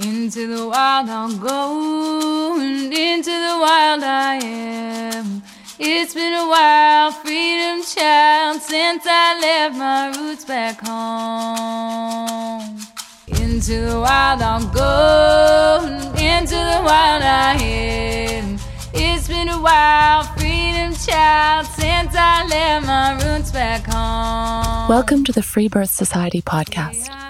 Into the wild I'll go, and into the wild I am. It's been a while, freedom child, since I left my roots back home. Into the wild I'll go, and into the wild I am. It's been a while, freedom child, since I left my roots back home. Welcome to the Free Birth Society podcast.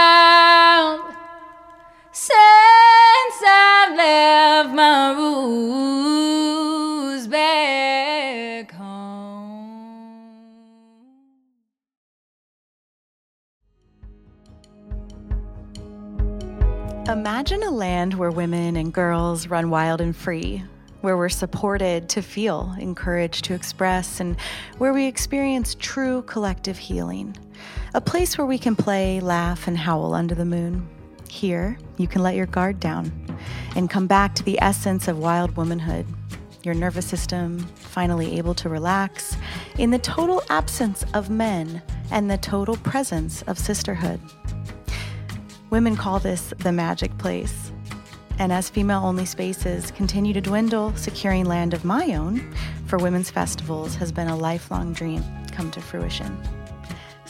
Roots back home. Imagine a land where women and girls run wild and free, where we're supported to feel, encouraged to express, and where we experience true collective healing. A place where we can play, laugh, and howl under the moon. Here, you can let your guard down and come back to the essence of wild womanhood. Your nervous system finally able to relax in the total absence of men and the total presence of sisterhood. Women call this the magic place. And as female only spaces continue to dwindle, securing land of my own for women's festivals has been a lifelong dream come to fruition.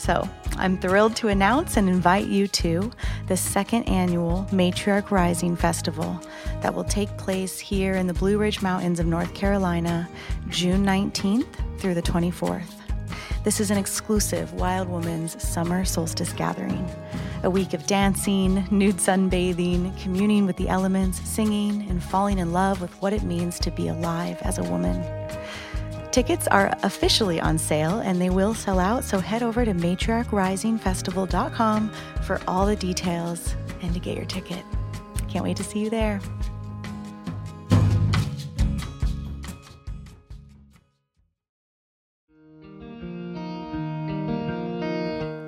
So, I'm thrilled to announce and invite you to the second annual Matriarch Rising Festival that will take place here in the Blue Ridge Mountains of North Carolina, June 19th through the 24th. This is an exclusive Wild Woman's summer solstice gathering. A week of dancing, nude sunbathing, communing with the elements, singing, and falling in love with what it means to be alive as a woman. Tickets are officially on sale and they will sell out, so head over to matriarchrisingfestival.com for all the details and to get your ticket. Can't wait to see you there.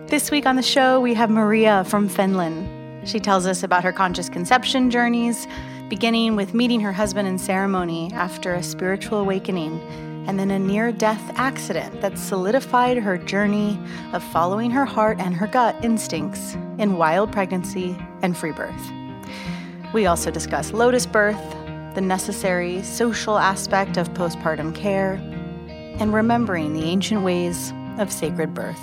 This week on the show, we have Maria from Finland. She tells us about her conscious conception journeys, beginning with meeting her husband in ceremony after a spiritual awakening, and then a near death accident that solidified her journey of following her heart and her gut instincts in wild pregnancy and free birth. We also discuss lotus birth, the necessary social aspect of postpartum care, and remembering the ancient ways of sacred birth.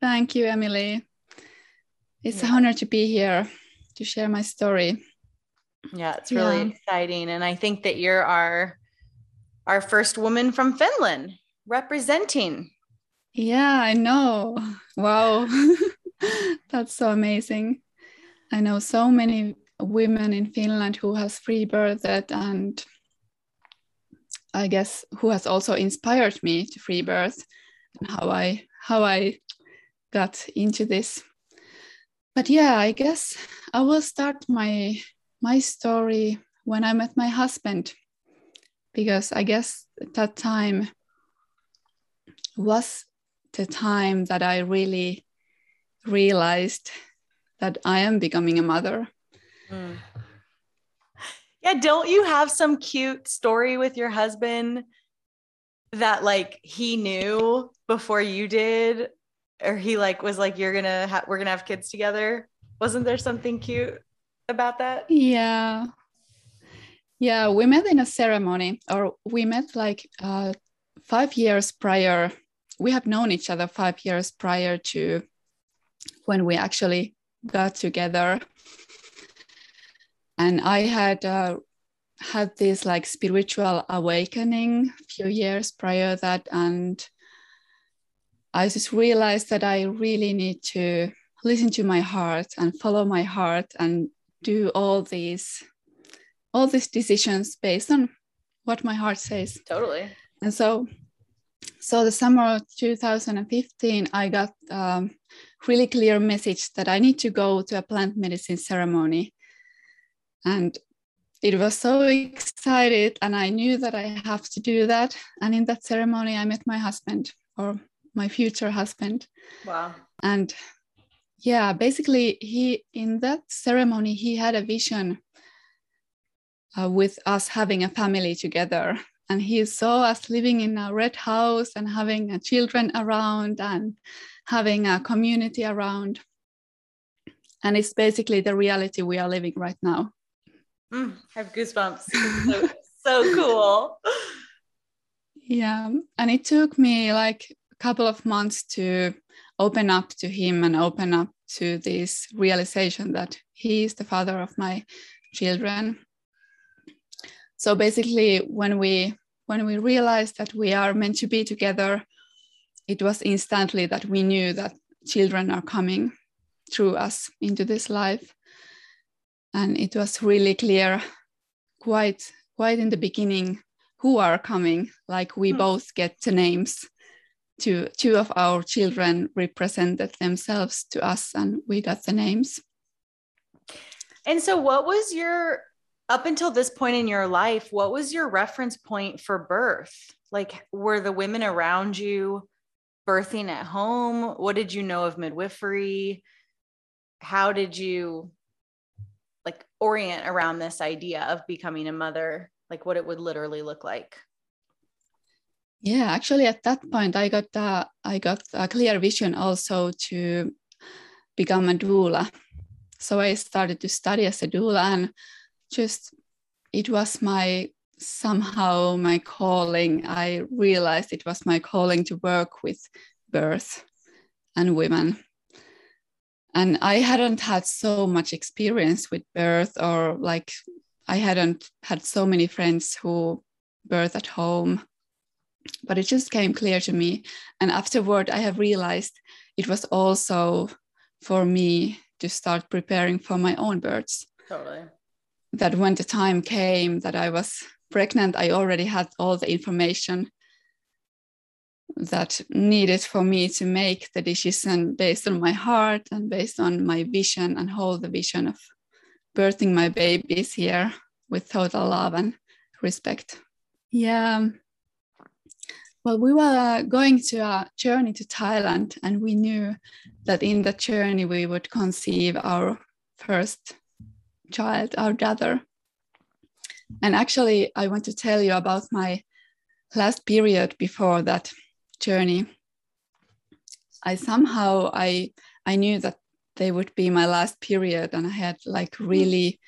Thank you, Emilee. It's yeah. an honor to be here to share my story. Yeah, it's really yeah. exciting. And I think that you're our our first woman from Finland representing. Yeah, I know. Wow. That's so amazing. I know so many women in Finland who has free birthed and I guess who has also inspired me to free birth and how I how I got into this. But yeah, I guess I will start my my story when I met my husband because I guess that time was the time that I really realized that I am becoming a mother. Mm. Yeah, don't you have some cute story with your husband that like he knew before you did or he like was like you're gonna ha- we're gonna have kids together. Wasn't there something cute about that? Yeah. Yeah we met in a ceremony or we met like uh, five years prior. We have known each other five years prior to when we actually got together. And i had uh, had this like spiritual awakening a few years prior that and I just realized that I really need to listen to my heart and follow my heart and do all these all these decisions based on what my heart says. Totally. And so so the summer of 2015 i got um, really clear message that i need to go to a plant medicine ceremony and it was so excited and i knew that i have to do that and in that ceremony i met my husband or my future husband. Wow. And yeah basically he in that ceremony he had a vision uh, with us having a family together. And he saw us living in a red house and having uh, children around and having a community around. And it's basically the reality we are living right now. Mm, I have goosebumps. So, so cool. Yeah and it took me like couple of months to open up to him and open up to this realization that he is the father of my children. So basically when we when we realized that we are meant to be together it was instantly that we knew that children are coming through us into this life. And it was really clear quite quite in the beginning who are coming like we hmm. both get the names two two of our children represented themselves to us and we got the names. And so what was your up until this point in your life what was your reference point for birth? Like were the women around you birthing at home? What did you know of midwifery? How did you like orient around this idea of becoming a mother? Like what it would literally look like yeah, actually, at that point, I got uh, I got a clear vision also to become a doula. So I started to study as a doula, and just it was my somehow my calling. I realized it was my calling to work with birth and women. And I hadn't had so much experience with birth, or like I hadn't had so many friends who birth at home but it just came clear to me. And afterward i have realized it was also for me to start preparing for my own births. Totally. That when the time came that i was pregnant i already had all the information that needed for me to make the decision based on my heart and based on my vision and hold the vision of birthing my babies here with total love and respect. Yeah well, we were going to a journey to Thailand, and we knew that in that journey we would conceive our first child, our daughter. And actually, I want to tell you about my last period before that journey. I somehow I I knew that they would be my last period, and I had like really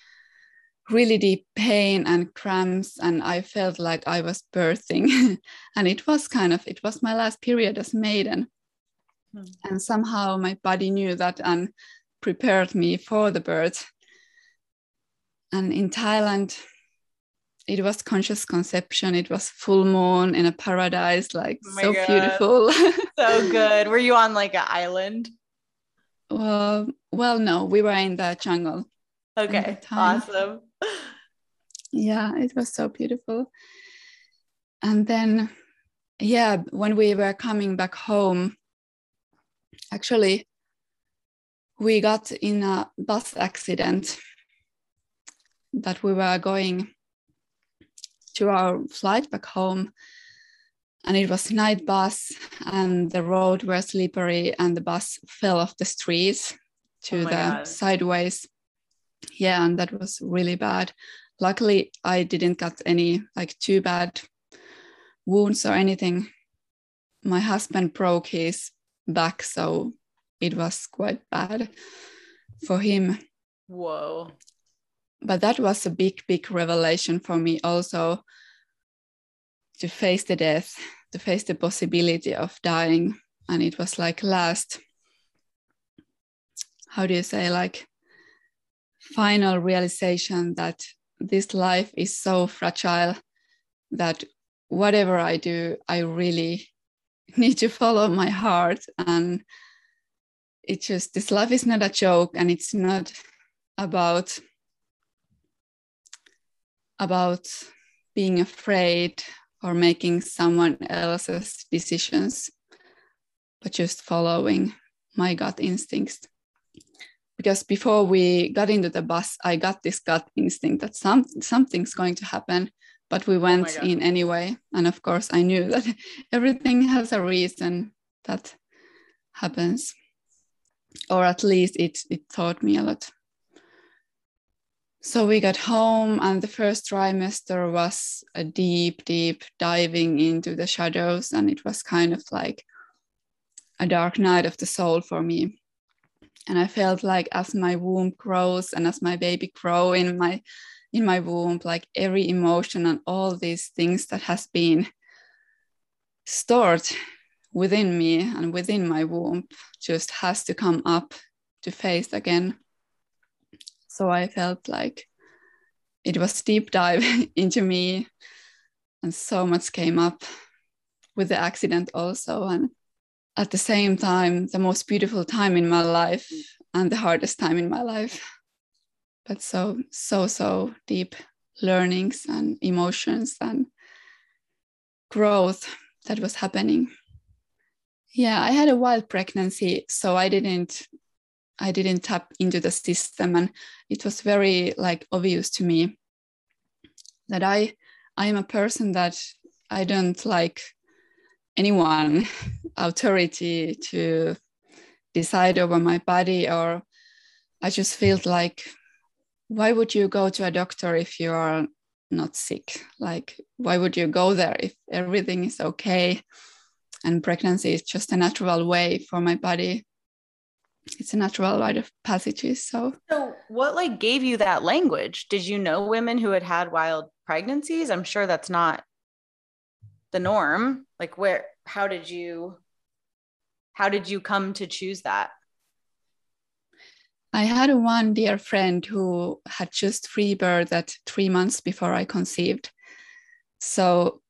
really deep pain and cramps and i felt like i was birthing. And it was kind of it was my last period as maiden. Mm. and somehow my body knew that and prepared me for the birth. And in thailand it was conscious conception. It was full moon in a paradise like oh so God. beautiful. So good. Were you on like an island? Well well no we were in the jungle. Okay awesome yeah it was so beautiful. And then yeah when we were coming back home actually we got in a bus accident that we were going to our flight back home. And it was night bus and the road was slippery and the bus fell off the streets to oh the God. sideways yeah and that was really bad. Luckily i didn't get any like too bad wounds or anything. My husband broke his back so it was quite bad for him. Whoa. But that was a big big revelation for me also to face the death to face the possibility of dying. And it was like last how do you say like final realization that this life is so fragile that whatever I do, I really need to follow my heart. And it just, this life is not a joke and it's not about about being afraid or making someone else's decisions, but just following my gut instincts. Because before we got into the bus, I got this gut instinct that some something's going to happen, but we oh went oh in anyway. And of course, I knew that everything has a reason that happens, or at least it it taught me a lot. So we got home and the first trimester was a deep deep diving into the shadows and it was kind of like a dark night of the soul for me and i felt like as my womb grows and as my baby grow in my in my womb like every emotion and all these things that has been stored within me and within my womb just has to come up to face again so I felt like it was deep dive into me, and so much came up with the accident also. And at the same time, the most beautiful time in my life mm. and the hardest time in my life. But so, so, so deep learnings and emotions and growth that was happening. Yeah, I had a wild pregnancy, so I didn't I didn't tap into the system and it was very like obvious to me that I I am a person that I don't like anyone authority to decide over my body or I just felt like why would you go to a doctor if you are not sick? Like why would you go there if everything is okay? And pregnancy is just a natural way for my body. It's a natural rite of passages so. So what like gave you that language? Did you know women who had had wild pregnancies? I'm sure that's not the norm like where how did you how did you come to choose that i had one dear friend who had just free birth at three months before i conceived so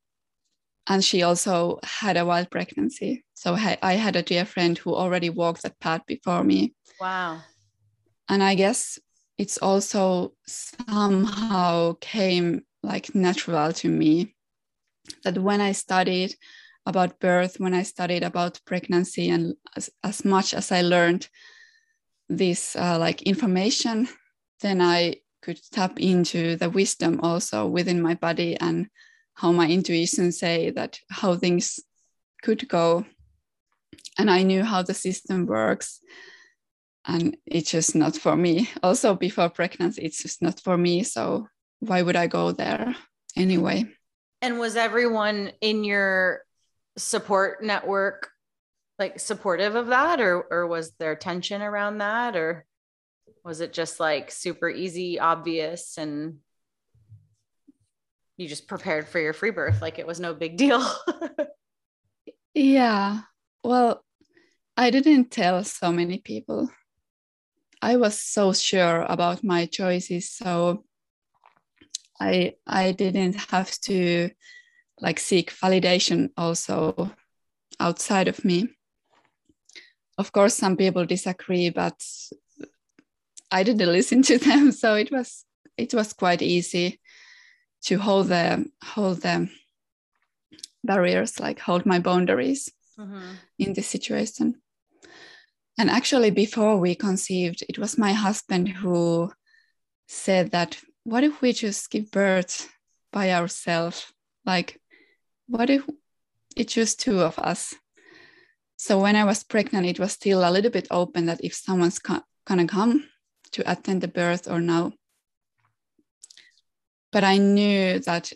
and she also had a wild pregnancy. So I had a dear friend who already walked that path before me. Wow. And I guess it's also somehow came like natural to me that when I studied about birth, when I studied about pregnancy, and as, as much as I learned this uh, like information, then I could tap into the wisdom also within my body and how my intuition say that how things could go. And i knew how the system works and it's just not for me. Also before pregnancy it's just not for me so why would i go there anyway and was everyone in your support network like supportive of that or or was there tension around that or was it just like super easy obvious and you just prepared for your free birth like it was no big deal. yeah. Well, I didn't tell so many people. I was so sure about my choices, so I I didn't have to like seek validation also outside of me. Of course, some people disagree, but I didn't listen to them, so it was it was quite easy to hold the hold the barriers, like hold my boundaries mm-hmm. in this situation. And actually, before we conceived, it was my husband who said that, what if we just give birth by ourselves? Like, what if it's just two of us? So when I was pregnant, it was still a little bit open that if someone's gonna come to attend the birth or no but I knew that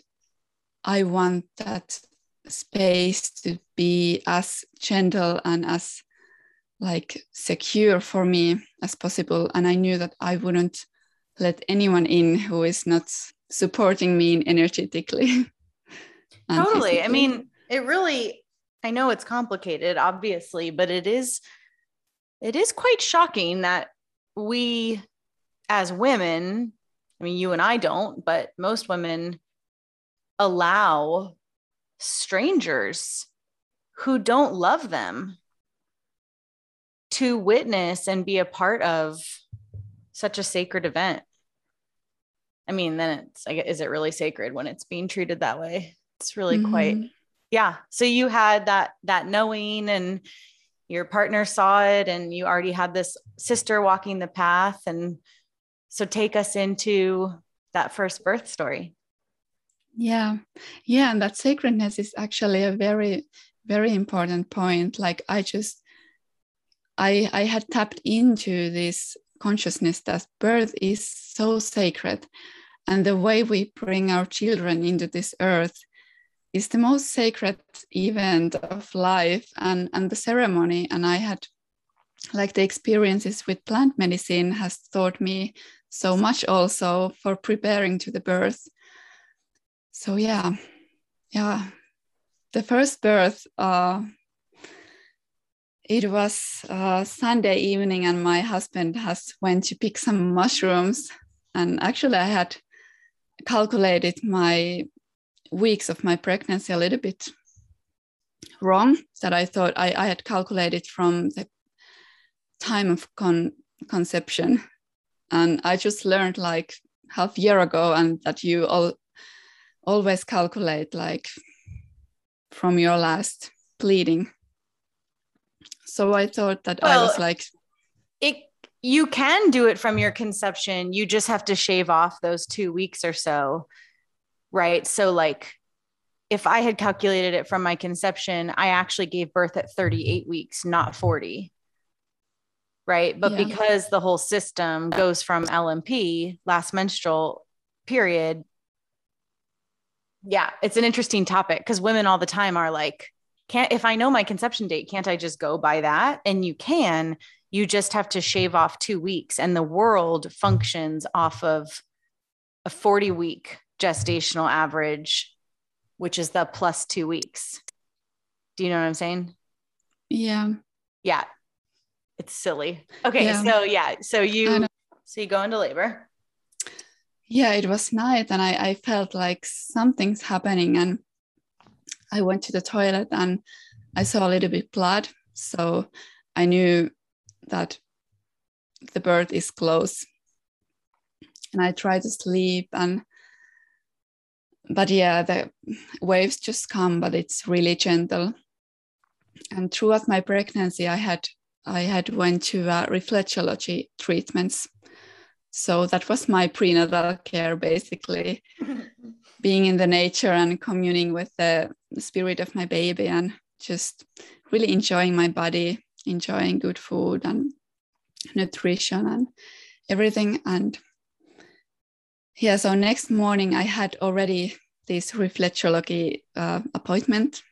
I want that space to be as gentle and as like secure for me as possible and i knew that i wouldn't let anyone in who is not supporting me energetically. Totally. I mean it really i know it's complicated obviously but it is it is quite shocking that we as women I mean, you and I don't, but most women allow strangers who don't love them to witness and be a part of such a sacred event. I mean, then it's like, is it really sacred when it's being treated that way? it's really mm-hmm. quite yeah so you had that that knowing and your partner saw it and you already had this sister walking the path and so take us into that first birth story yeah yeah and that sacredness is actually a very very important point like i just i i had tapped into this consciousness that birth is so sacred and the way we bring our children into this earth is the most sacred event of life and, and the ceremony. And I had like the experiences with plant medicine has taught me so much also for preparing to the birth. So yeah, yeah. The first birth, uh, it was uh, Sunday evening, and my husband has went to pick some mushrooms. And actually, I had calculated my weeks of my pregnancy a little bit wrong that I thought I, I had calculated from the time of con- conception. And I just learned like half year ago and that you all always calculate like from your last bleeding. So I thought that well, I was like it you can do it from your conception. You just have to shave off those two weeks or so right? So, like, if I had calculated it from my conception, I actually gave birth at 38 weeks, not 40. Right. But yeah. because the whole system goes from LMP, last menstrual period, yeah, it's an interesting topic because women all the time are like, can't, if I know my conception date, can't I just go by that? And you can, you just have to shave off two weeks. And the world functions off of a 40 week gestational average, which is the plus two weeks. Do you know what I'm saying? Yeah. Yeah. It's silly. Okay. Yeah. So yeah. So you so you go into labor. Yeah, it was night and I, I felt like something's happening and I went to the toilet and I saw a little bit blood. So I knew that the birth is close. And I tried to sleep and but yeah, the waves just come, but it's really gentle. And throughout my pregnancy, I had I had went to uh, reflexology treatments. So that was my prenatal care, basically, being in the nature and communing with the spirit of my baby, and just really enjoying my body, enjoying good food and nutrition and everything. And yeah, so next morning I had already this reflexology uh, appointment,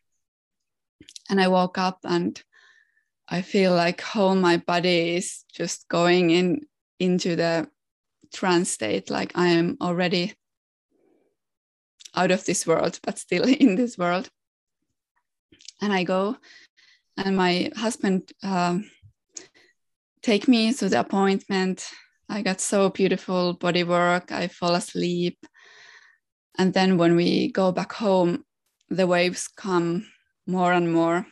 and I woke up and I feel like whole my body is just going in into the trance state, like I am already out of this world, but still in this world. And I go, and my husband um, take me to the appointment I got so beautiful body work. I fall asleep. And then when we go back home, the waves come more and more.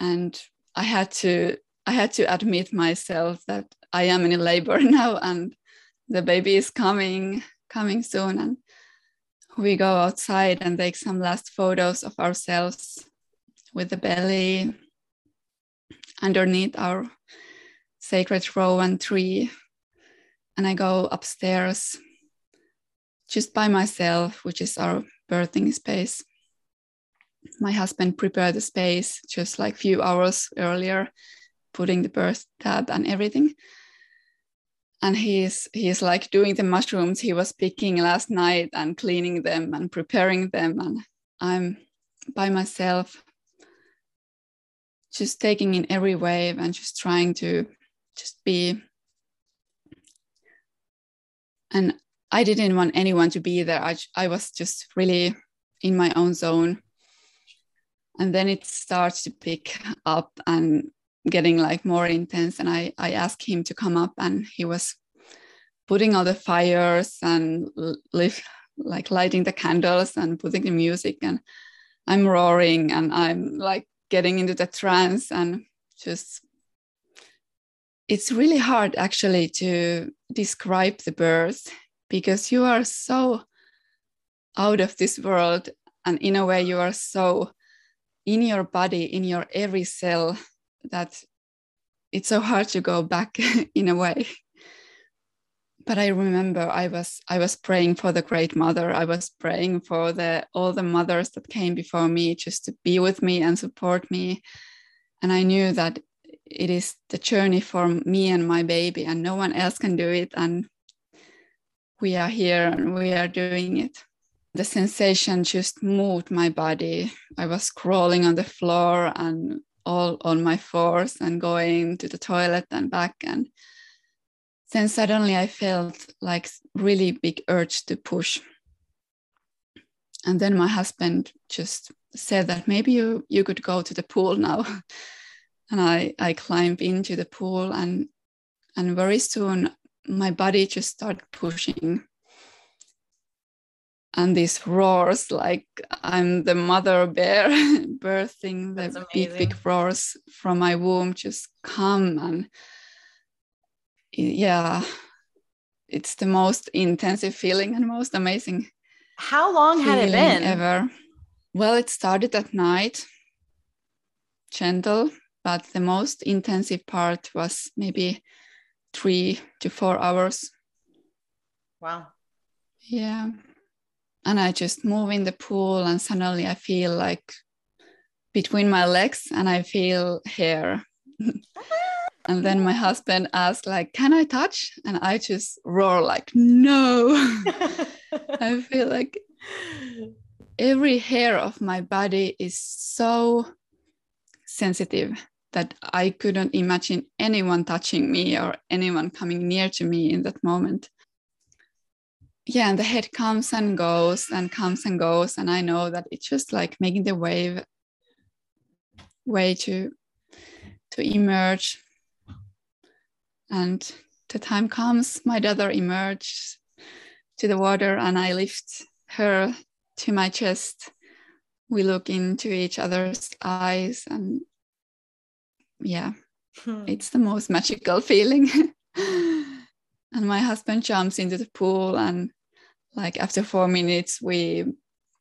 And I had to I had to admit myself that I am in labor now and the baby is coming, coming soon. And we go outside and take some last photos of ourselves with the belly underneath our sacred rowan tree and I go upstairs just by myself, which is our birthing space. My husband prepared the space just like few hours earlier, putting the birth tab and everything. And he's he's like doing the mushrooms he was picking last night and cleaning them and preparing them. And I'm by myself, just taking in every wave and just trying to just be and I didn't want anyone to be there. I, I was just really in my own zone. And then it starts to pick up and getting like more intense. And I, I asked him to come up, and he was putting all the fires and live, like lighting the candles and putting the music. And I'm roaring and I'm like getting into the trance and just it's really hard actually to describe the birth because you are so out of this world and in a way you are so in your body in your every cell that it's so hard to go back in a way. But i remember i was i was praying for the great mother. I was praying for the all the mothers that came before me just to be with me and support me. And i knew that it is the journey for me and my baby and no one else can do it. And we are here and we are doing it. The sensation just moved my body. I was crawling on the floor and all on my fours and going to the toilet and back. And then suddenly i felt like really big urge to push. And then my husband just said that maybe you you could go to the pool now. And i i climbed into the pool and and very soon my body just started pushing and these roars like i'm the mother bear birthing the big big roars from my womb just come and yeah it's the most intensive feeling and most amazing how long had it been? ever. Well it started at night gentle but the most intensive part was maybe three to four hours. Wow. Yeah and I just move in the pool and suddenly I feel like between my legs and I feel hair. and then my husband asked like, "Can I touch?" And I just roar like, "No." I feel like every hair of my body is so sensitive that I couldn't imagine anyone touching me or anyone coming near to me in that moment yeah and the head comes and goes and comes and goes and i know that it's just like making the wave way to to emerge. And the time comes my daughter emerges to the water and i lift her to my chest. We look into each other's eyes and yeah hmm. it's the most magical feeling. And my husband jumps into the pool and like after four minutes we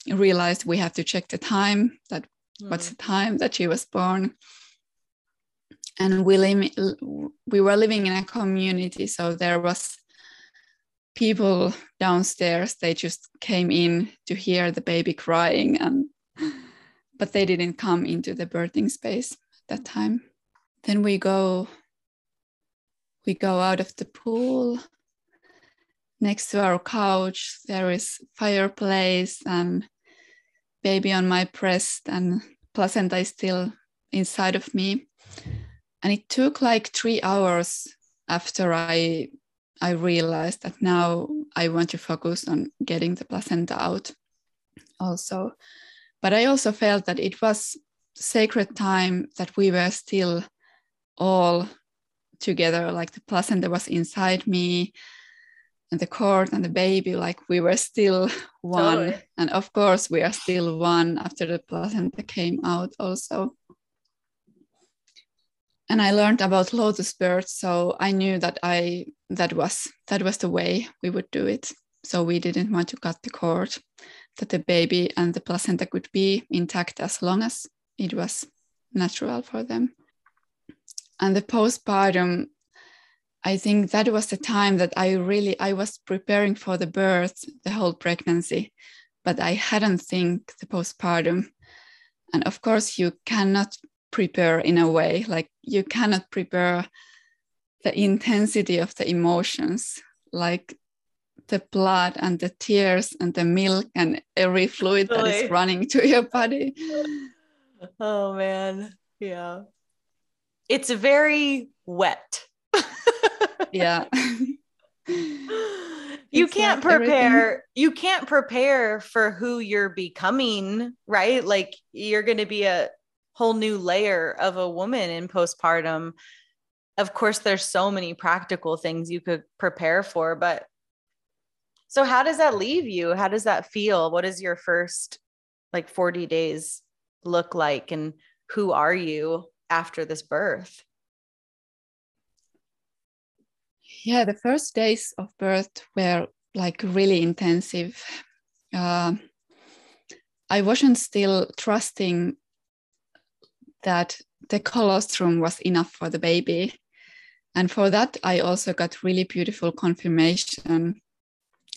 realized we have to check the time that mm. what's the time that she was born. And we we were living in a community so there was people downstairs. They just came in to hear the baby crying and but they didn't come into the birthing space at that time. Then we go we go out of the pool next to our couch there is fireplace and baby on my breast and placenta is still inside of me. And it took like three hours after i i realized that now i want to focus on getting the placenta out also. But i also felt that it was sacred time that we were still all together like the placenta was inside me and the cord and the baby like we were still one. Totally. and of course we are still one after the placenta came out also. And i learned about lotus birth so i knew that i that was that was the way we would do it. So we didn't want to cut the cord that the baby and the placenta could be intact as long as it was natural for them. And the postpartum I think that was the time that I really I was preparing for the birth, the whole pregnancy, but I hadn't think the postpartum. And of course, you cannot prepare in a way like you cannot prepare the intensity of the emotions, like the blood and the tears and the milk and every fluid that is running to your body. Oh man, yeah. It's very wet yeah. You can't prepare everything. you can't prepare for who you're becoming right? Like you're going to be a whole new layer of a woman in postpartum. Of course there's so many practical things you could prepare for but so how does that leave you? How does that feel? What does your first like 40 days look like? And who are you after this birth yeah, the first days of birth were like really intensive. Uh, I wasn't still trusting that the colostrum was enough for the baby. And for that, I also got really beautiful confirmation.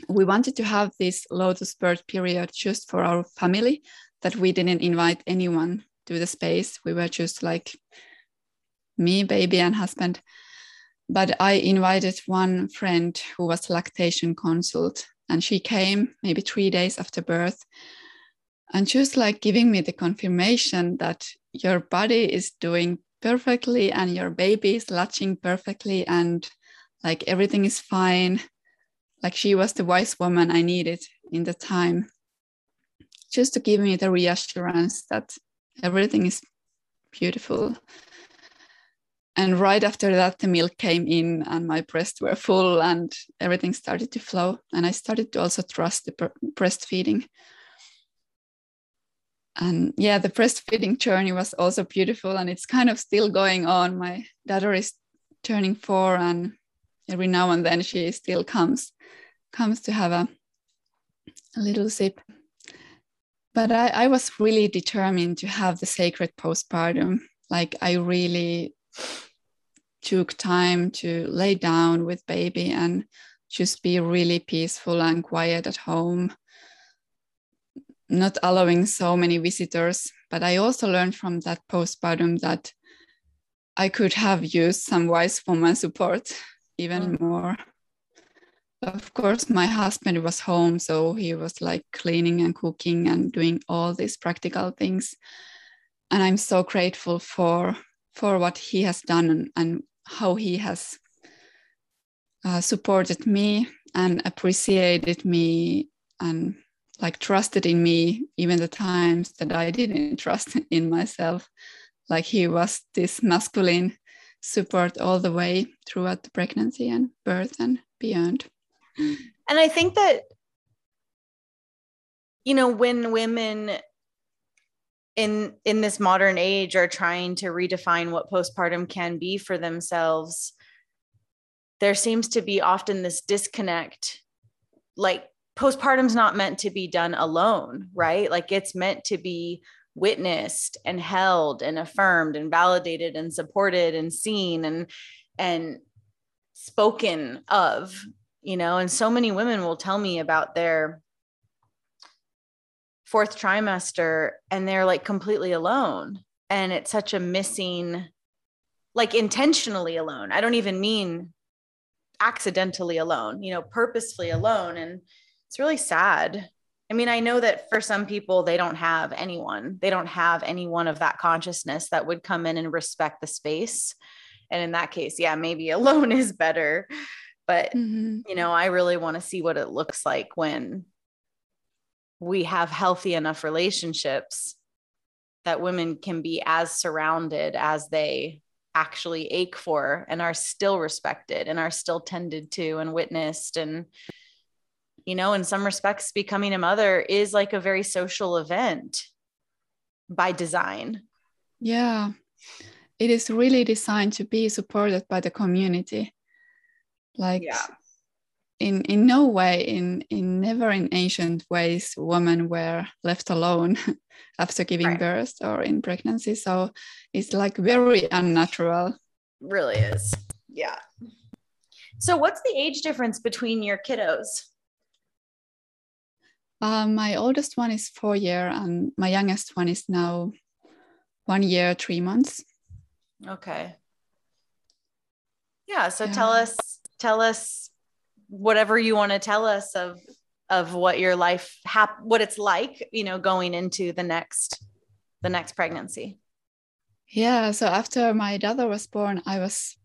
We wanted to have this lotus birth period just for our family, that we didn't invite anyone to the space. We were just like me, baby, and husband. But I invited one friend who was lactation consult, and she came maybe three days after birth. And just like giving me the confirmation that your body is doing perfectly and your baby is latching perfectly and like everything is fine. Like she was the wise woman i needed in the time just to give me the reassurance that everything is beautiful and right after that the milk came in and my breasts were full and everything started to flow. And i started to also trust the breastfeeding. And yeah the breastfeeding journey was also beautiful and it's kind of still going on. My daughter is turning four and every now and then she still comes comes to have a, a little sip. But I, I was really determined to have the sacred postpartum. Like i really took time to lay down with baby and just be really peaceful and quiet at home not allowing so many visitors. But I also learned from that postpartum that I could have used some wise woman support even mm. more. Of course, my husband was home, so he was like cleaning and cooking and doing all these practical things. And I'm so grateful for for what he has done and, and how he has uh, supported me and appreciated me and like trusted in me even the times that I didn't trust in myself. Like he was this masculine support all the way throughout the pregnancy and birth and beyond. And I think that, you know, when women in in this modern age are trying to redefine what postpartum can be for themselves there seems to be often this disconnect like postpartum's not meant to be done alone, right? Like it's meant to be witnessed and held and affirmed and validated and supported and seen and and spoken of, you know, and so many women will tell me about their fourth trimester and they're like completely alone and it's such a missing like intentionally alone. I don't even mean accidentally alone, you know, purposefully alone and it's really sad. I mean, I know that for some people, they don't have anyone, they don't have anyone of that consciousness that would come in and respect the space. And in that case, yeah, maybe alone is better. But, mm-hmm. you know, I really want to see what it looks like when we have healthy enough relationships that women can be as surrounded as they actually ache for and are still respected and are still tended to and witnessed and you know, in some respects, becoming a mother is like a very social event by design. Yeah. It is really designed to be supported by the community. Like yeah. In in no way, in in never in ancient ways, women were left alone after giving right. birth or in pregnancy. So it's like very unnatural. Really is. Yeah. So what's the age difference between your kiddos? Uh, my oldest one is four year, and my youngest one is now one year, three months. Okay. Yeah. So yeah. tell us, tell us whatever you want to tell us of of what your life hap- what it's like you know going into the next the next pregnancy yeah so after my daughter was born i was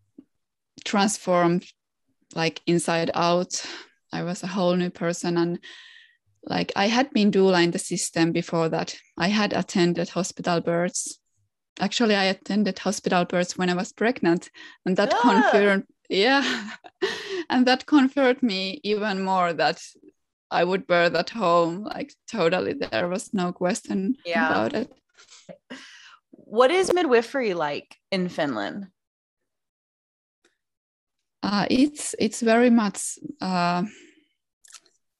transformed like inside out i was a whole new person and like I had been doula in the system before that. I had attended hospital births. Actually, I attended hospital births when I was pregnant, and that confirmed, yeah, and that confirmed me even more that I would birth at home. Like totally, there was no question yeah. about it. What is midwifery like in Finland? Uh, it's it's very much. Uh,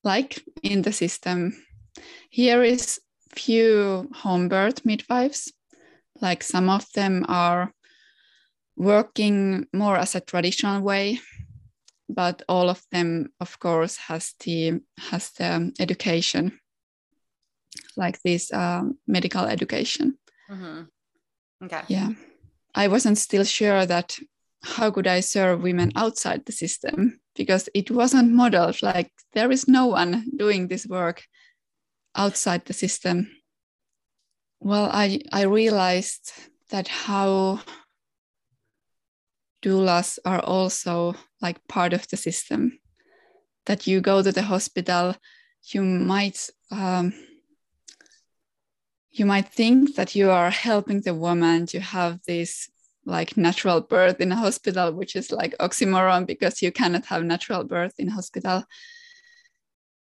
like in the system. Here is few home birth midwives. Like some of them are working more as a traditional way, but all of them, of course, has the has the education, like this um, medical education. Mm-hmm. Okay. Yeah, I wasn't still sure that how could I serve women outside the system because it wasn't modeled. Like there is no one doing this work outside the system well i i realized that how doulas are also like part of the system. That you go to the hospital you might um, you might think that you are helping the woman to have this like natural birth in a hospital which is like oxymoron because you cannot have natural birth in hospital.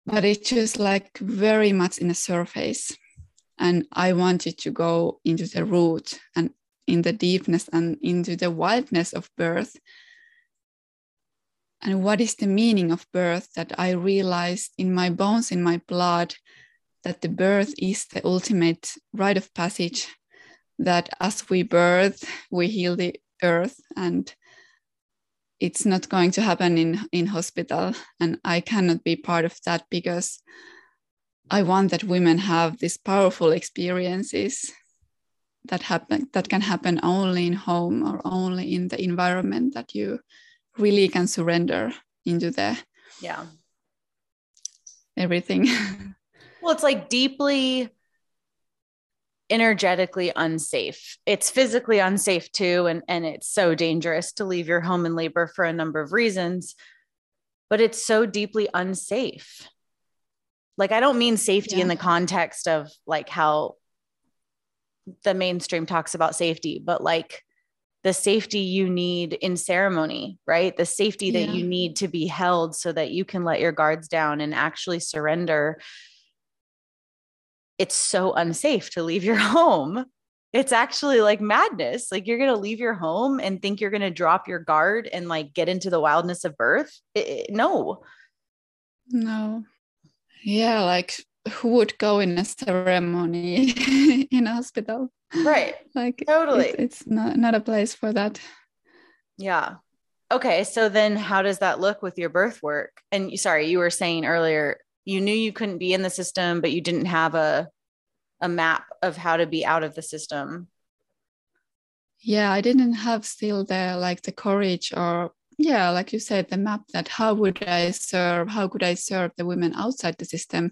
But it's just like very much in the surface. And i wanted to go into the root and in the deepness and into the wildness of birth. And what is the meaning of birth that i realized in my bones in my blood that the birth is the ultimate rite of passage that as we birth we heal the earth and it's not going to happen in in hospital. And i cannot be part of that because I want that women have these powerful experiences that happen that can happen only in home or only in the environment that you really can surrender into the yeah. everything. Well it's like deeply energetically unsafe. It's physically unsafe too and and it's so dangerous to leave your home and labor for a number of reasons but it's so deeply unsafe. Like i don't mean safety yeah. in the context of like how the mainstream talks about safety but like the safety you need in ceremony right? The safety that yeah. you need to be held so that you can let your guards down and actually surrender. It's so unsafe to leave your home. It's actually like madness. Like you're going to leave your home and think you're going to drop your guard and like get into the wildness of birth? It, it, no. No. Yeah like who would go in a ceremony in a hospital. Right. Like totally. it's, it's not not a place for that. Yeah. Okay so then how does that look with your birth work? And sorry you were saying earlier you knew you couldn't be in the system but you didn't have a a map of how to be out of the system. Yeah i didn't have still the like the courage or yeah like you said the map that how would i serve how could i serve the women outside the system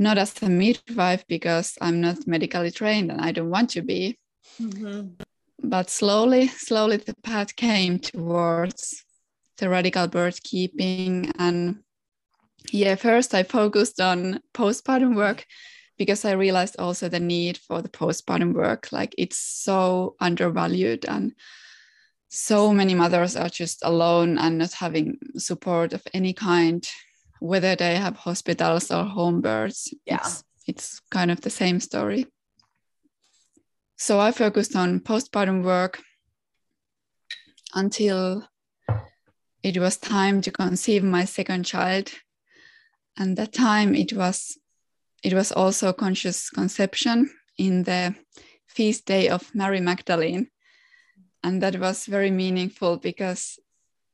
not as a midwife because i'm not medically trained and i don't want to be. Mm-hmm. but slowly slowly the path came towards the radical birth keeping. And yeah first i focused on postpartum work because i realized also the need for the postpartum work. Like it's so undervalued and so many mothers are just alone and not having support of any kind, whether they have hospitals or home births. Yeah. It's, it's kind of the same story. So I focused on postpartum work until it was time to conceive my second child. And that time it was it was also conscious conception in the feast day of Mary Magdalene and that was very meaningful because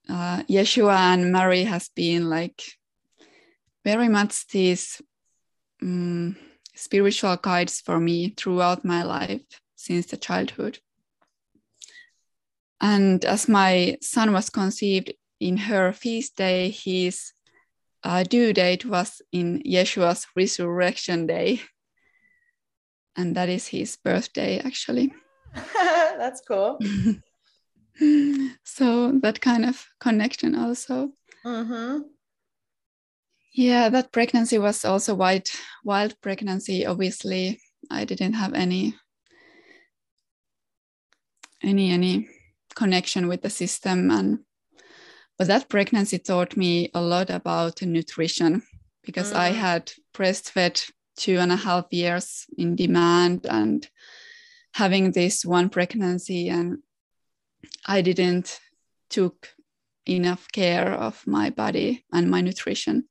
uh, Yeshua and Mary has been like very much these um, spiritual guides for me throughout my life since the childhood. And as my son was conceived in her feast day, his uh, due date was in Yeshua's resurrection day. And that is his birthday, actually. That's cool. so that kind of connection also. Mm-hmm. Yeah, that pregnancy was also wild, wild pregnancy. Obviously, I didn't have any, any, any connection with the system, and but that pregnancy taught me a lot about nutrition because mm. I had breastfed two and a half years in demand and having this one pregnancy and i didn't took enough care of my body and my nutrition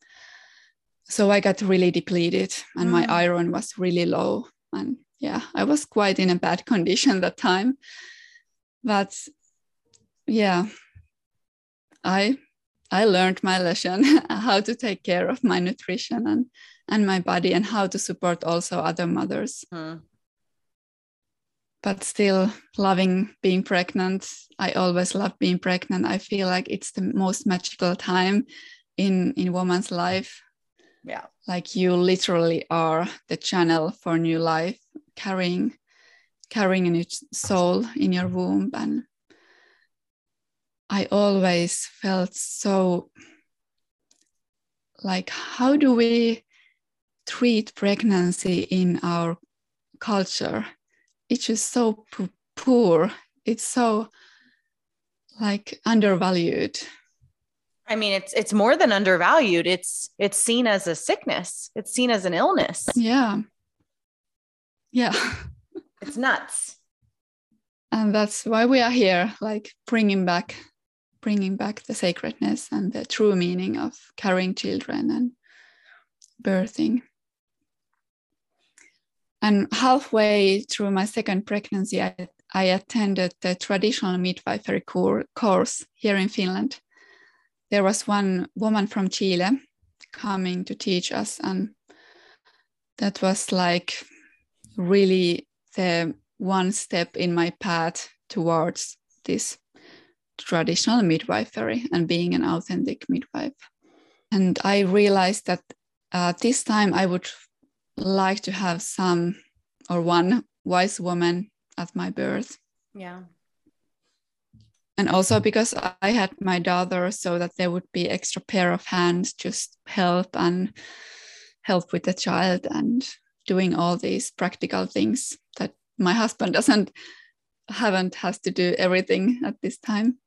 so I got really depleted and mm. my iron was really low. And yeah, I was quite in a bad condition that time. But yeah, I I learned my lesson how to take care of my nutrition and and my body and how to support also other mothers. Mm. But still loving being pregnant. I always love being pregnant. I feel like it's the most magical time in in woman's life yeah. Like you literally are the channel for new life carrying carrying a new soul in your womb. And i always felt so like how do we treat pregnancy in our culture? It's just so poor. It's so like undervalued I mean, it's it's more than undervalued. It's it's seen as a sickness. It's seen as an illness. Yeah. Yeah. it's nuts. And that's why we are here, like bringing back bringing back the sacredness and the true meaning of carrying children and birthing. And halfway through my second pregnancy, I, I attended the traditional midwifery course here in Finland there was one woman from Chile coming to teach us, and that was like really the one step in my path towards this traditional midwifery and being an authentic midwife. And I realized that uh, this time I would like to have some or one wise woman at my birth. Yeah and also because I had my daughter, so that there would be extra pair of hands, just help and help with the child and doing all these practical things that my husband doesn't haven't has to do everything at this time.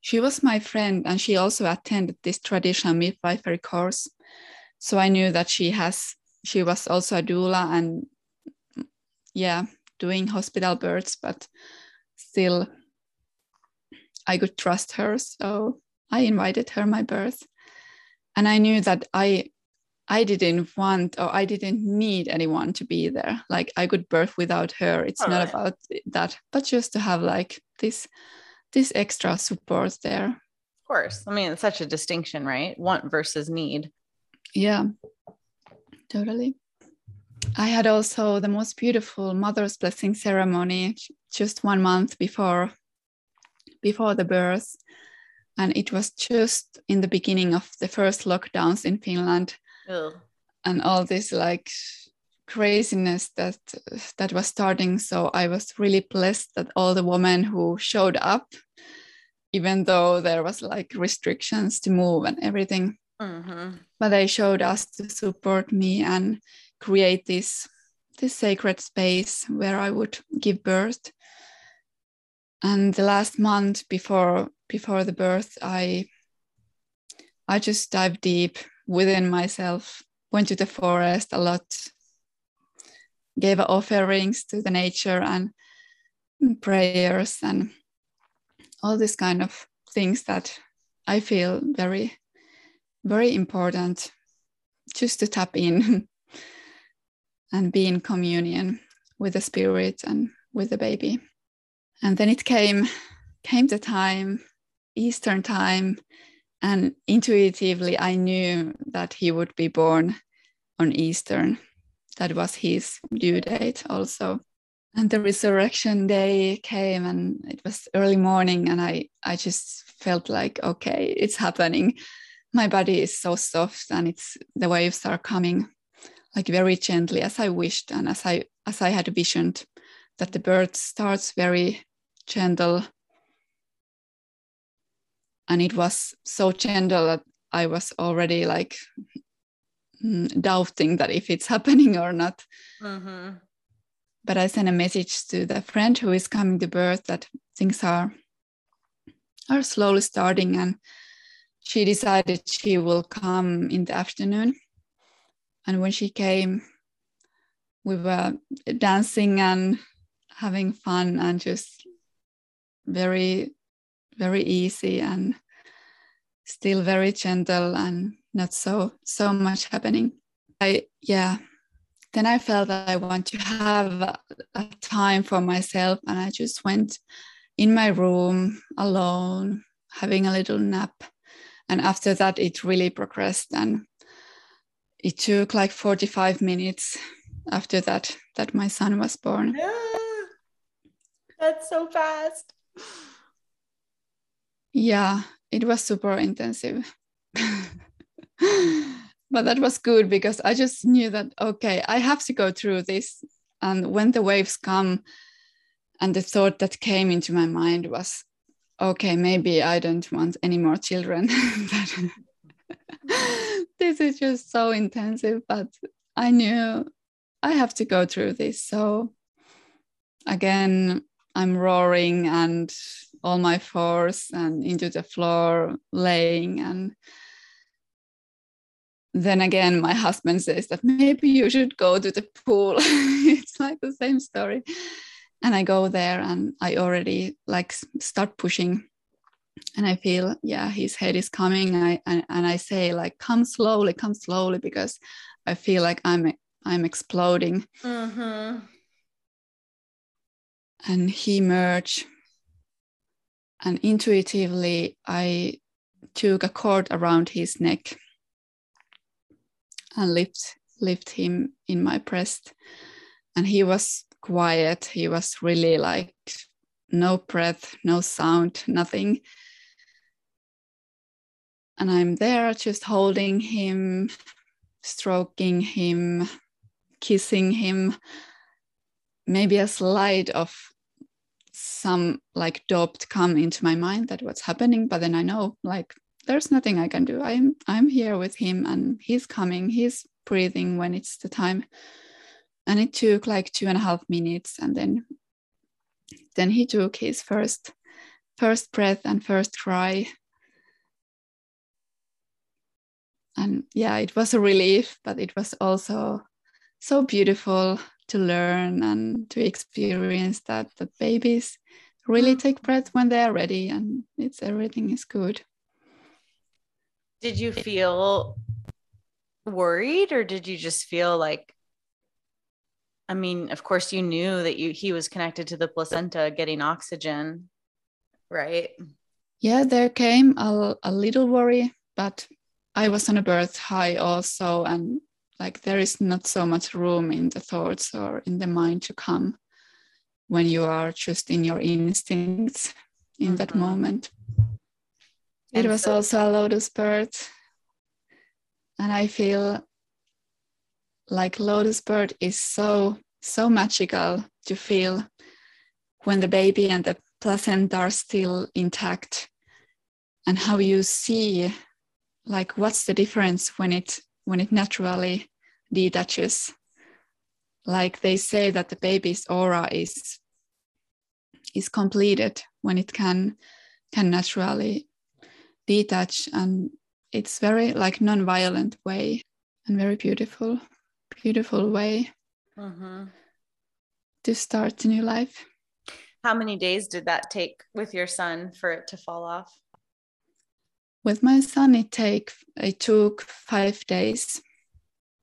She was my friend and she also attended this traditional midwifery course. So I knew that she has she was also a doula and yeah, doing hospital births, but still I could trust her. So I invited her my birth. And I knew that I I didn't want or I didn't need anyone to be there. Like I could birth without her. It's All not right. about that, but just to have like this this extra support there. Of course. I mean, it's such a distinction, right? Want versus need. Yeah. Totally. I had also the most beautiful mother's blessing ceremony just one month before before the birth. And it was just in the beginning of the first lockdowns in Finland. And all this like craziness that that was starting. So I was really blessed that all the women who showed up, even though there was like restrictions to move and everything, mm-hmm. but they showed us to support me and create this this sacred space where I would give birth and the last month before before the birth i i just dived deep within myself went to the forest a lot gave offerings to the nature and prayers and all these kind of things that i feel very very important just to tap in and be in communion with the spirit and with the baby and then it came came the time eastern time and intuitively i knew that he would be born on eastern. That was his due date also. And the resurrection day came and it was early morning and i i just felt like okay it's happening. My body is so soft and it's the waves are coming like very gently as i wished and as i as i had visioned that the birth starts very gentle. And it was so gentle that I was already like mm, doubting that if it's happening or not. Mm-hmm. But I sent a message to the friend who is coming to birth that things are are slowly starting and she decided she will come in the afternoon. And when she came, we were dancing and having fun and just very very easy and still very gentle and not so so much happening. I yeah. Then I felt that I want to have a, a time for myself, and I just went in my room alone, having a little nap. And after that, it really progressed, and it took like 45 minutes after that that my son was born. yeah. That's so fast. Yeah, it was super intensive. but that was good because I just knew that, okay, I have to go through this. And when the waves come, and the thought that came into my mind was, okay, maybe I don't want any more children. this is just so intensive, but I knew I have to go through this. So again, I'm roaring and all my force and into the floor laying. And then again my husband says that maybe you should go to the pool. It's like the same story. And i go there and i already like start pushing. And i feel yeah his head is coming. I, and, and i say like come slowly come slowly because i feel like i'm i'm exploding. Mm-hmm. And he merged. And intuitively i took a cord around his neck and lift lift him in my breast. And he was quiet. He was really like no breath no sound nothing. And i'm there just holding him stroking him kissing him. Maybe a slide of some like doubt come into my mind that what's happening but then i know like there's nothing i can do. I'm i'm here with him and he's coming he's breathing when it's the time. And it took like two and a half minutes and then then he took his first first breath and first cry. And yeah it was a relief but it was also so beautiful to learn and to experience that that babies really take breath when they are ready and it's everything is good. Did you feel worried or did you just feel like i mean of course you knew that you he was connected to the placenta getting oxygen right? Yeah there came a, a little worry but i was on a birth high also and like there is not so much room in the thoughts or in the mind to come when you are just in your instincts in mm-hmm. that moment it was so- also a lotus birth and i feel like lotus birth is so so magical to feel when the baby and the placenta are still intact and how you see like what's the difference when it when it naturally detaches. Like they say that the baby's aura is is completed when it can can naturally detach and it's very like non-violent way and very beautiful beautiful way mm-hmm. to start a new life how many days did that take with your son for it to fall off with my son it take it took five days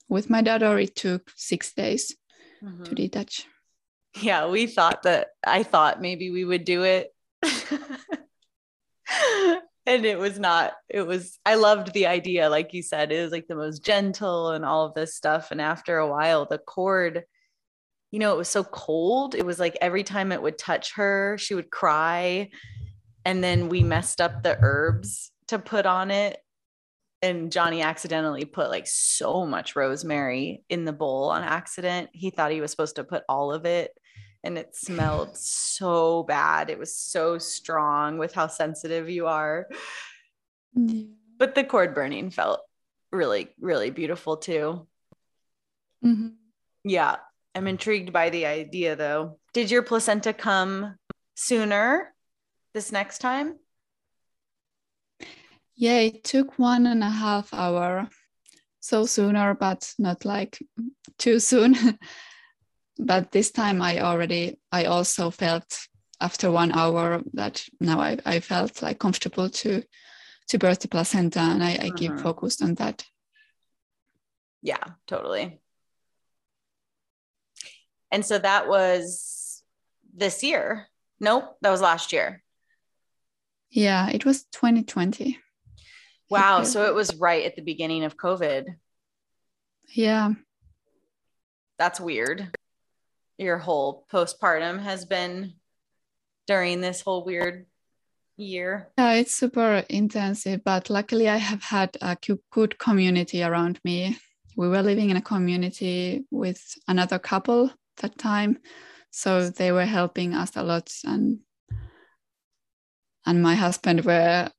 with my daughter, it took six days mm-hmm. to detach. Yeah, we thought that I thought maybe we would do it. and it was not, it was, I loved the idea. Like you said, it was like the most gentle and all of this stuff. And after a while, the cord, you know, it was so cold. It was like every time it would touch her, she would cry. And then we messed up the herbs to put on it and Johnny accidentally put like so much rosemary in the bowl on accident. He thought he was supposed to put all of it and it smelled so bad. It was so strong with how sensitive you are. Yeah. But the cord burning felt really, really beautiful too. Mm-hmm. Yeah. I'm intrigued by the idea though. Did your placenta come sooner this next time? Yeah, it took one and a half hour. So sooner, but not like too soon. but this time I already, I also felt after one hour that now I, I felt like comfortable to to birth the placenta and i, I keep Mhm. focused on that Yeah, totally. And so that was this year. Nope, that was last year. yeah it was 2020 Wow. So it was right at the beginning of COVID. yeah That's weird. Your whole postpartum has been during this whole weird year. Yeah, it's super intensive, but luckily I have had a good community around me. We were living in a community with another couple that time, so they were helping us a lot, and and my husband were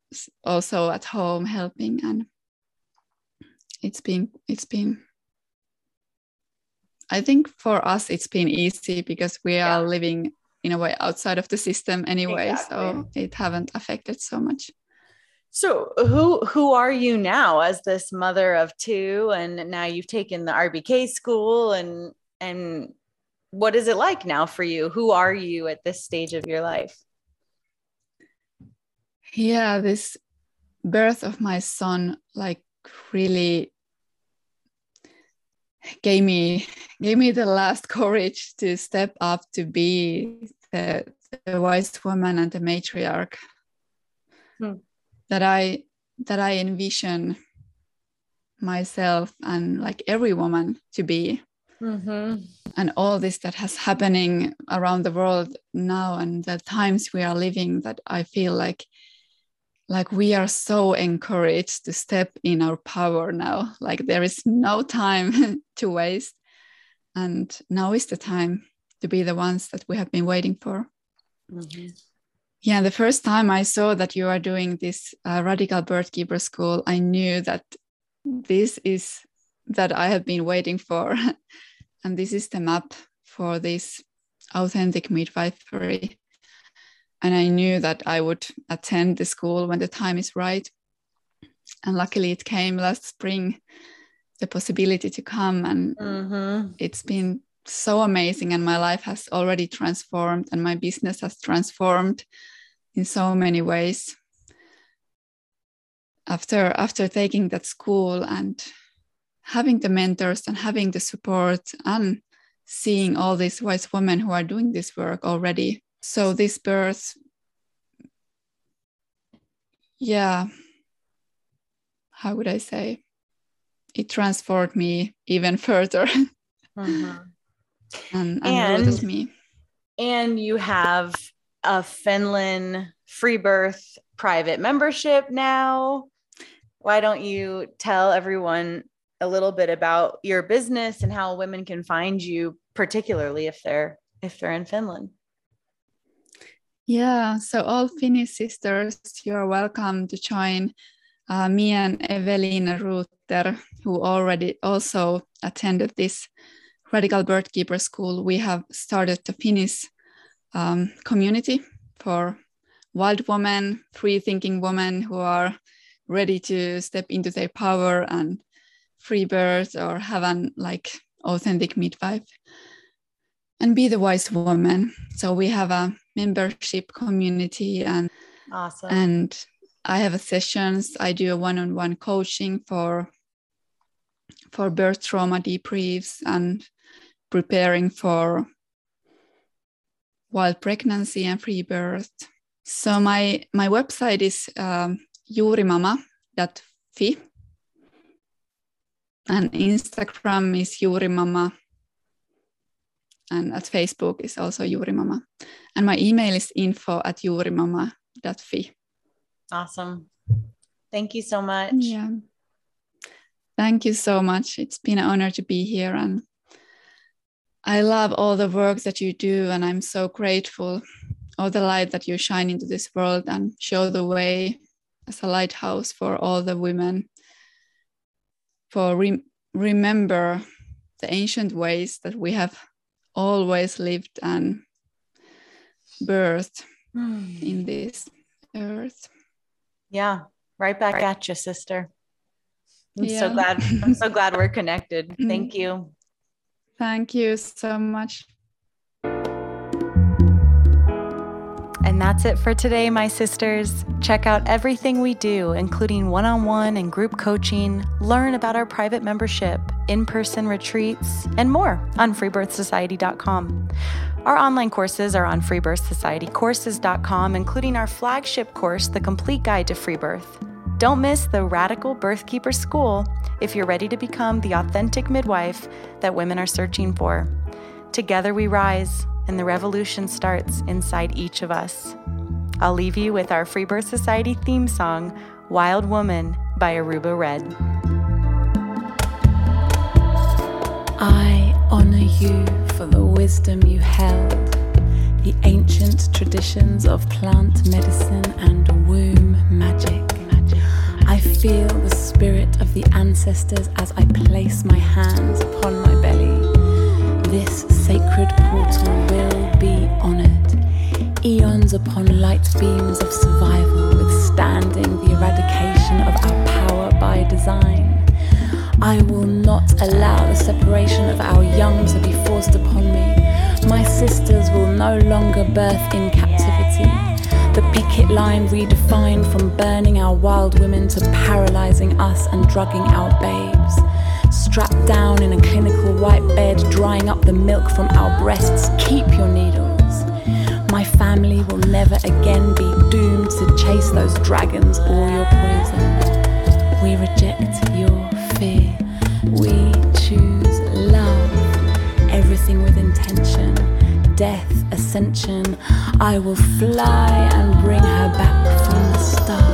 also at home helping, and it's been it's been. I think for us it's been easy because we are living in a way outside of the system anyway, so it haven't affected so much. So who who are you now as this mother of two and now you've taken the RBK school and and what is it like now for you? Who are you at this stage of your life? Yeah, this birth of my son like really gave me gave me the last courage to step up to be the, the wise woman and the matriarch Hmm. that I that I envision myself and like every woman to be Mm-hmm. and all this that has happening around the world now and the times we are living that i feel like like we are so encouraged to step in our power now. Like there is no time to waste. And now is the time to be the ones that we have been waiting for. Mm-hmm. yeah the first time i saw that you are doing this uh, radical birth keeper school i knew that this is that i have been waiting for. And this is the map for this authentic midwifery and i knew that i would attend the school when the time is right. And luckily it came last spring the possibility to come. And Mm-hmm. it's been so amazing. And my life has already transformed and my business has transformed in so many ways after after taking that school and having the mentors and having the support and seeing all these wise women who are doing this work already so this birth yeah how would i say it transformed me even further Mm-hmm. and, and, And- me. And you have a Finland free birth private membership now. Why don't you tell everyone a little bit about your business and how women can find you, particularly if they're if they're in Finland? Yeah, so all Finnish sisters, you are welcome to join uh, me and Evelina Ruther, who already also attended this Radical Birth Keeper School. We have started the Finnish um, community for wild women, free thinking women who are ready to step into their power and free birth or have an like authentic midwife and be the wise woman. So we have a membership community and Awesome. and I have a sessions. I do a one-on-one coaching for for birth trauma debriefs and preparing for wild pregnancy and free birth. So my my website is um, juurimama.fi and Instagram is juurimama and at Facebook is also juurimama. And my email is info at juurimama.fi. awesome. Thank you so much. Yeah. Thank you so much. It's been an honor to be here. And I love all the work that you do. And I'm so grateful all the light that you shine into this world and show the way as a lighthouse for all the women. For re- remember the ancient ways that we have always lived and birthed Hmm. in this earth. Yeah, right back at you, sister. I'm so glad. I'm so glad we're connected. Mm. Thank you. Thank you so much. And that's it for today, my sisters. Check out everything we do, including one on one and group coaching, learn about our private membership, in person retreats, and more on freebirthsociety.com. Our online courses are on freebirthsocietycourses.com, including our flagship course, The Complete Guide to Free Birth. Don't miss the Radical Birthkeeper School if you're ready to become the authentic midwife that women are searching for. Together we rise, and the revolution starts inside each of us. I'll leave you with our Free Birth Society theme song, Wild Woman by Aruba Red. I honor you for the wisdom you held, the ancient traditions of plant medicine and womb magic. I feel the spirit of the ancestors as I place my hands upon my. This sacred portal will be honored. Eons upon light beams of survival, withstanding the eradication of our power by design. I will not allow the separation of our young to be forced upon me. My sisters will no longer birth in captivity. The picket line redefined from burning our wild women to paralyzing us and drugging our babes. Strapped down in a clinical white bed, drying up the milk from our breasts, keep your needles. My family will never again be doomed to chase those dragons or your poison. We reject your fear. We choose love. Everything with intention death, ascension. I will fly and bring her back from the stars.